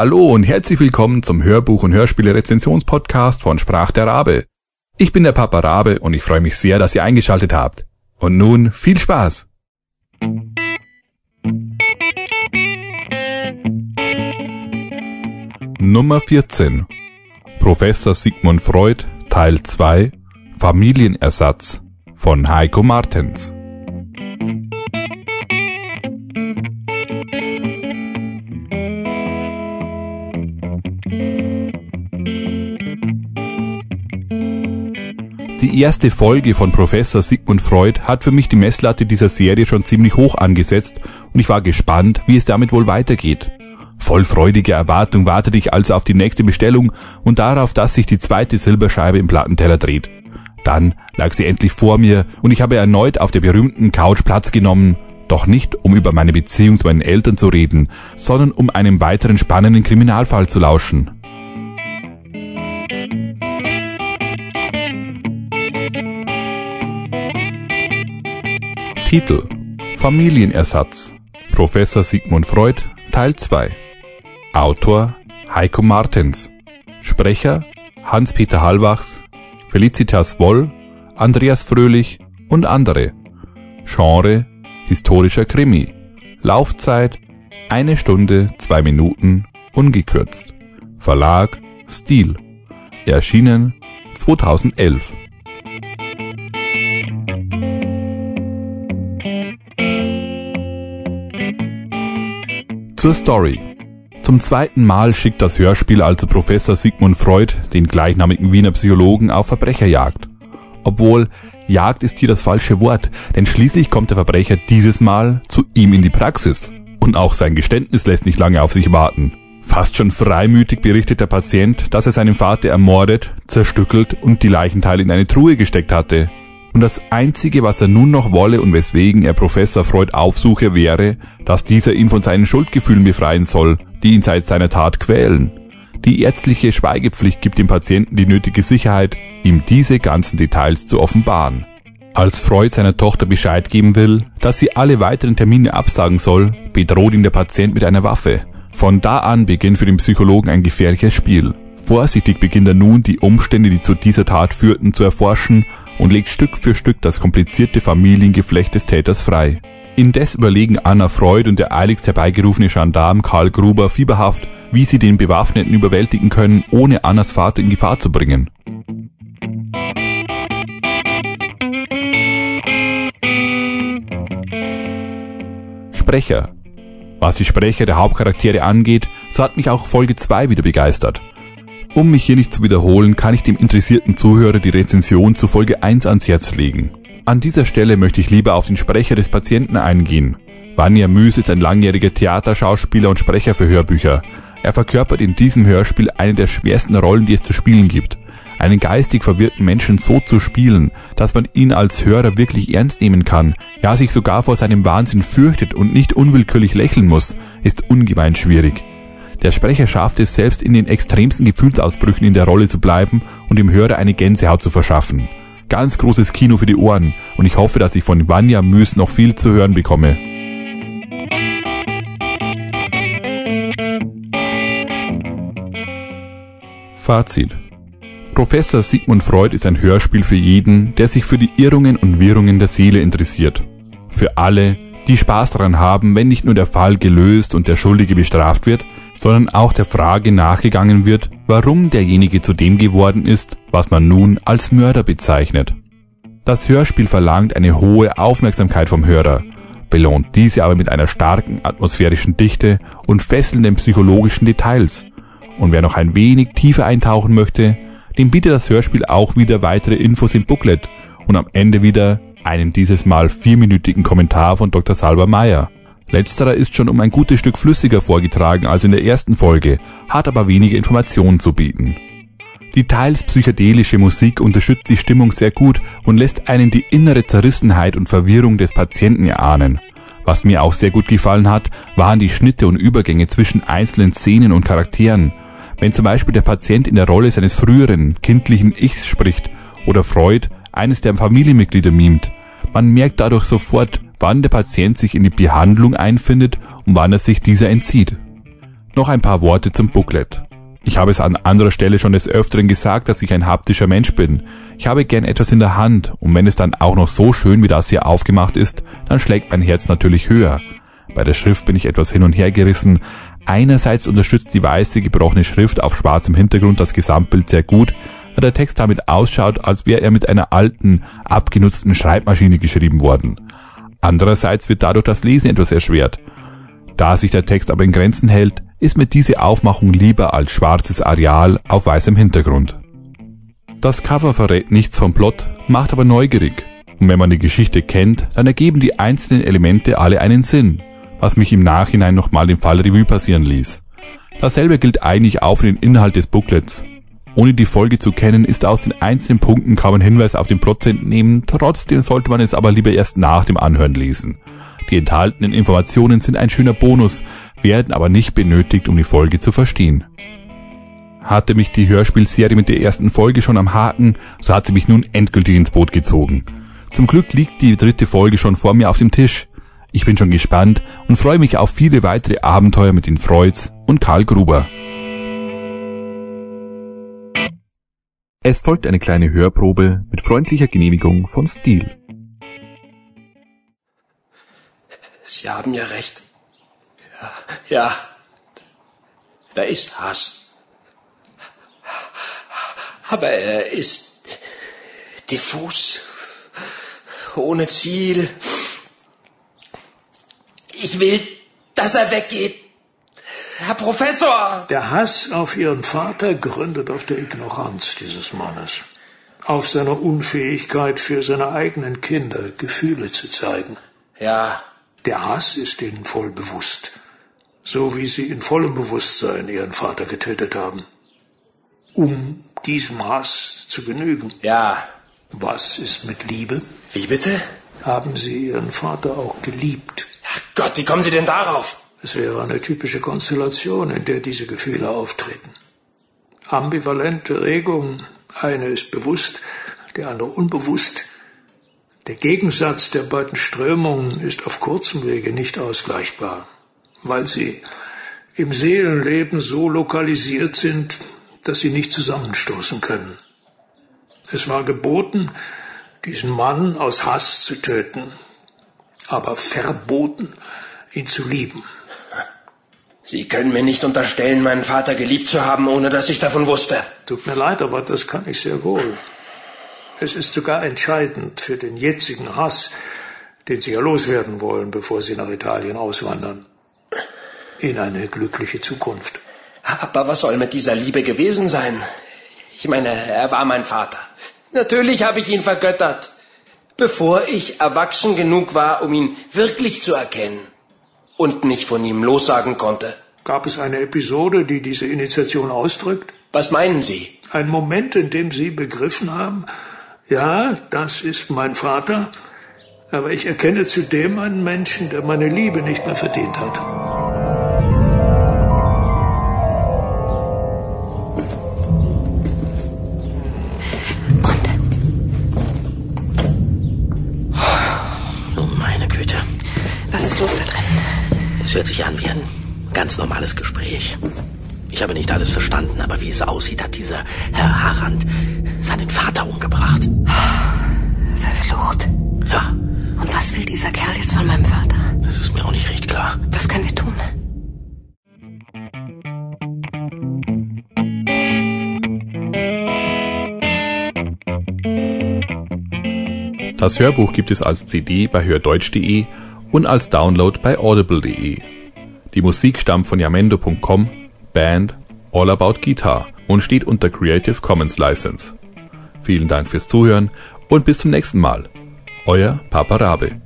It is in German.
Hallo und herzlich willkommen zum Hörbuch- und Hörspiele-Rezensionspodcast von Sprach der Rabe. Ich bin der Papa Rabe und ich freue mich sehr, dass ihr eingeschaltet habt. Und nun viel Spaß! Nummer 14 Professor Sigmund Freud Teil 2 Familienersatz von Heiko Martens erste Folge von Professor Sigmund Freud hat für mich die Messlatte dieser Serie schon ziemlich hoch angesetzt und ich war gespannt, wie es damit wohl weitergeht. Voll freudiger Erwartung wartete ich also auf die nächste Bestellung und darauf, dass sich die zweite Silberscheibe im Plattenteller dreht. Dann lag sie endlich vor mir und ich habe erneut auf der berühmten Couch Platz genommen, doch nicht um über meine Beziehung zu meinen Eltern zu reden, sondern um einem weiteren spannenden Kriminalfall zu lauschen. Titel Familienersatz Professor Sigmund Freud Teil 2 Autor Heiko Martens Sprecher Hans-Peter Hallwachs Felicitas Woll Andreas Fröhlich und andere Genre Historischer Krimi Laufzeit eine Stunde, zwei Minuten, ungekürzt. Verlag Stil. Erschienen 2011. Zur Story. Zum zweiten Mal schickt das Hörspiel also Professor Sigmund Freud, den gleichnamigen Wiener Psychologen, auf Verbrecherjagd. Obwohl, Jagd ist hier das falsche Wort, denn schließlich kommt der Verbrecher dieses Mal zu ihm in die Praxis. Und auch sein Geständnis lässt nicht lange auf sich warten. Fast schon freimütig berichtet der Patient, dass er seinen Vater ermordet, zerstückelt und die Leichenteile in eine Truhe gesteckt hatte. Und das Einzige, was er nun noch wolle und weswegen er Professor Freud aufsuche, wäre, dass dieser ihn von seinen Schuldgefühlen befreien soll, die ihn seit seiner Tat quälen. Die ärztliche Schweigepflicht gibt dem Patienten die nötige Sicherheit, ihm diese ganzen Details zu offenbaren. Als Freud seiner Tochter Bescheid geben will, dass sie alle weiteren Termine absagen soll, bedroht ihn der Patient mit einer Waffe. Von da an beginnt für den Psychologen ein gefährliches Spiel. Vorsichtig beginnt er nun, die Umstände, die zu dieser Tat führten, zu erforschen und legt Stück für Stück das komplizierte Familiengeflecht des Täters frei. Indes überlegen Anna Freud und der eiligst herbeigerufene Gendarm Karl Gruber fieberhaft, wie sie den Bewaffneten überwältigen können, ohne Annas Vater in Gefahr zu bringen. Sprecher Was die Sprecher der Hauptcharaktere angeht, so hat mich auch Folge 2 wieder begeistert. Um mich hier nicht zu wiederholen, kann ich dem interessierten Zuhörer die Rezension zu Folge 1 ans Herz legen. An dieser Stelle möchte ich lieber auf den Sprecher des Patienten eingehen. Vanya Müs ist ein langjähriger Theaterschauspieler und Sprecher für Hörbücher. Er verkörpert in diesem Hörspiel eine der schwersten Rollen, die es zu spielen gibt. Einen geistig verwirrten Menschen so zu spielen, dass man ihn als Hörer wirklich ernst nehmen kann, ja sich sogar vor seinem Wahnsinn fürchtet und nicht unwillkürlich lächeln muss, ist ungemein schwierig. Der Sprecher schafft es selbst in den extremsten Gefühlsausbrüchen in der Rolle zu bleiben und dem Hörer eine Gänsehaut zu verschaffen. Ganz großes Kino für die Ohren und ich hoffe, dass ich von Vanya Müs noch viel zu hören bekomme. Fazit Professor Sigmund Freud ist ein Hörspiel für jeden, der sich für die Irrungen und Wirrungen der Seele interessiert. Für alle, die Spaß daran haben, wenn nicht nur der Fall gelöst und der Schuldige bestraft wird, sondern auch der Frage nachgegangen wird, warum derjenige zu dem geworden ist, was man nun als Mörder bezeichnet. Das Hörspiel verlangt eine hohe Aufmerksamkeit vom Hörer, belohnt diese aber mit einer starken atmosphärischen Dichte und fesselnden psychologischen Details. Und wer noch ein wenig tiefer eintauchen möchte, dem bietet das Hörspiel auch wieder weitere Infos im Booklet und am Ende wieder einen dieses Mal vierminütigen Kommentar von Dr. Salva Meyer. Letzterer ist schon um ein gutes Stück flüssiger vorgetragen als in der ersten Folge, hat aber weniger Informationen zu bieten. Die teils psychedelische Musik unterstützt die Stimmung sehr gut und lässt einen die innere Zerrissenheit und Verwirrung des Patienten erahnen. Was mir auch sehr gut gefallen hat, waren die Schnitte und Übergänge zwischen einzelnen Szenen und Charakteren. Wenn zum Beispiel der Patient in der Rolle seines früheren, kindlichen Ichs spricht oder Freud eines der Familienmitglieder mimt, man merkt dadurch sofort, wann der Patient sich in die Behandlung einfindet und wann er sich dieser entzieht. Noch ein paar Worte zum Booklet. Ich habe es an anderer Stelle schon des Öfteren gesagt, dass ich ein haptischer Mensch bin. Ich habe gern etwas in der Hand und wenn es dann auch noch so schön wie das hier aufgemacht ist, dann schlägt mein Herz natürlich höher. Bei der Schrift bin ich etwas hin und her gerissen. Einerseits unterstützt die weiße gebrochene Schrift auf schwarzem Hintergrund das Gesamtbild sehr gut, da der Text damit ausschaut, als wäre er mit einer alten, abgenutzten Schreibmaschine geschrieben worden. Andererseits wird dadurch das Lesen etwas erschwert. Da sich der Text aber in Grenzen hält, ist mir diese Aufmachung lieber als schwarzes Areal auf weißem Hintergrund. Das Cover verrät nichts vom Plot, macht aber neugierig. Und wenn man die Geschichte kennt, dann ergeben die einzelnen Elemente alle einen Sinn, was mich im Nachhinein nochmal den Fall Revue passieren ließ. Dasselbe gilt eigentlich auch für den Inhalt des Booklets. Ohne die Folge zu kennen, ist aus den einzelnen Punkten kaum ein Hinweis auf den Plot zu entnehmen, trotzdem sollte man es aber lieber erst nach dem Anhören lesen. Die enthaltenen Informationen sind ein schöner Bonus, werden aber nicht benötigt, um die Folge zu verstehen. Hatte mich die Hörspielserie mit der ersten Folge schon am Haken, so hat sie mich nun endgültig ins Boot gezogen. Zum Glück liegt die dritte Folge schon vor mir auf dem Tisch. Ich bin schon gespannt und freue mich auf viele weitere Abenteuer mit den Freuds und Karl Gruber. Es folgt eine kleine Hörprobe mit freundlicher Genehmigung von Steel. Sie haben ja recht. Ja, ja. Da ist Hass. Aber er ist diffus, ohne Ziel. Ich will, dass er weggeht. Herr Professor! Der Hass auf Ihren Vater gründet auf der Ignoranz dieses Mannes. Auf seiner Unfähigkeit für seine eigenen Kinder Gefühle zu zeigen. Ja, der Hass ist ihnen voll bewusst, so wie sie in vollem Bewusstsein ihren Vater getötet haben. Um diesem Hass zu genügen. Ja. Was ist mit Liebe? Wie bitte? Haben Sie Ihren Vater auch geliebt? Gott, wie kommen Sie denn darauf? Es wäre eine typische Konstellation, in der diese Gefühle auftreten. Ambivalente Regungen, eine ist bewusst, der andere unbewusst, der Gegensatz der beiden Strömungen ist auf kurzem Wege nicht ausgleichbar, weil sie im Seelenleben so lokalisiert sind, dass sie nicht zusammenstoßen können. Es war geboten, diesen Mann aus Hass zu töten, aber verboten, ihn zu lieben. Sie können mir nicht unterstellen, meinen Vater geliebt zu haben, ohne dass ich davon wusste. Tut mir leid, aber das kann ich sehr wohl. Es ist sogar entscheidend für den jetzigen Hass, den Sie ja loswerden wollen, bevor Sie nach Italien auswandern. In eine glückliche Zukunft. Aber was soll mit dieser Liebe gewesen sein? Ich meine, er war mein Vater. Natürlich habe ich ihn vergöttert, bevor ich erwachsen genug war, um ihn wirklich zu erkennen und nicht von ihm lossagen konnte. Gab es eine Episode, die diese Initiation ausdrückt? Was meinen Sie? Ein Moment, in dem Sie begriffen haben, ja, das ist mein Vater, aber ich erkenne zudem einen Menschen, der meine Liebe nicht mehr verdient hat. Hört sich an wie ein ganz normales Gespräch. Ich habe nicht alles verstanden, aber wie es aussieht, hat dieser Herr Harrand seinen Vater umgebracht. Verflucht. Ja. Und was will dieser Kerl jetzt von meinem Vater? Das ist mir auch nicht recht klar. Was können wir tun? Das Hörbuch gibt es als CD bei hördeutsch.de und als Download bei audible.de. Die Musik stammt von yamendo.com, Band All About Guitar und steht unter Creative Commons License. Vielen Dank fürs Zuhören und bis zum nächsten Mal. Euer Papa Rabe.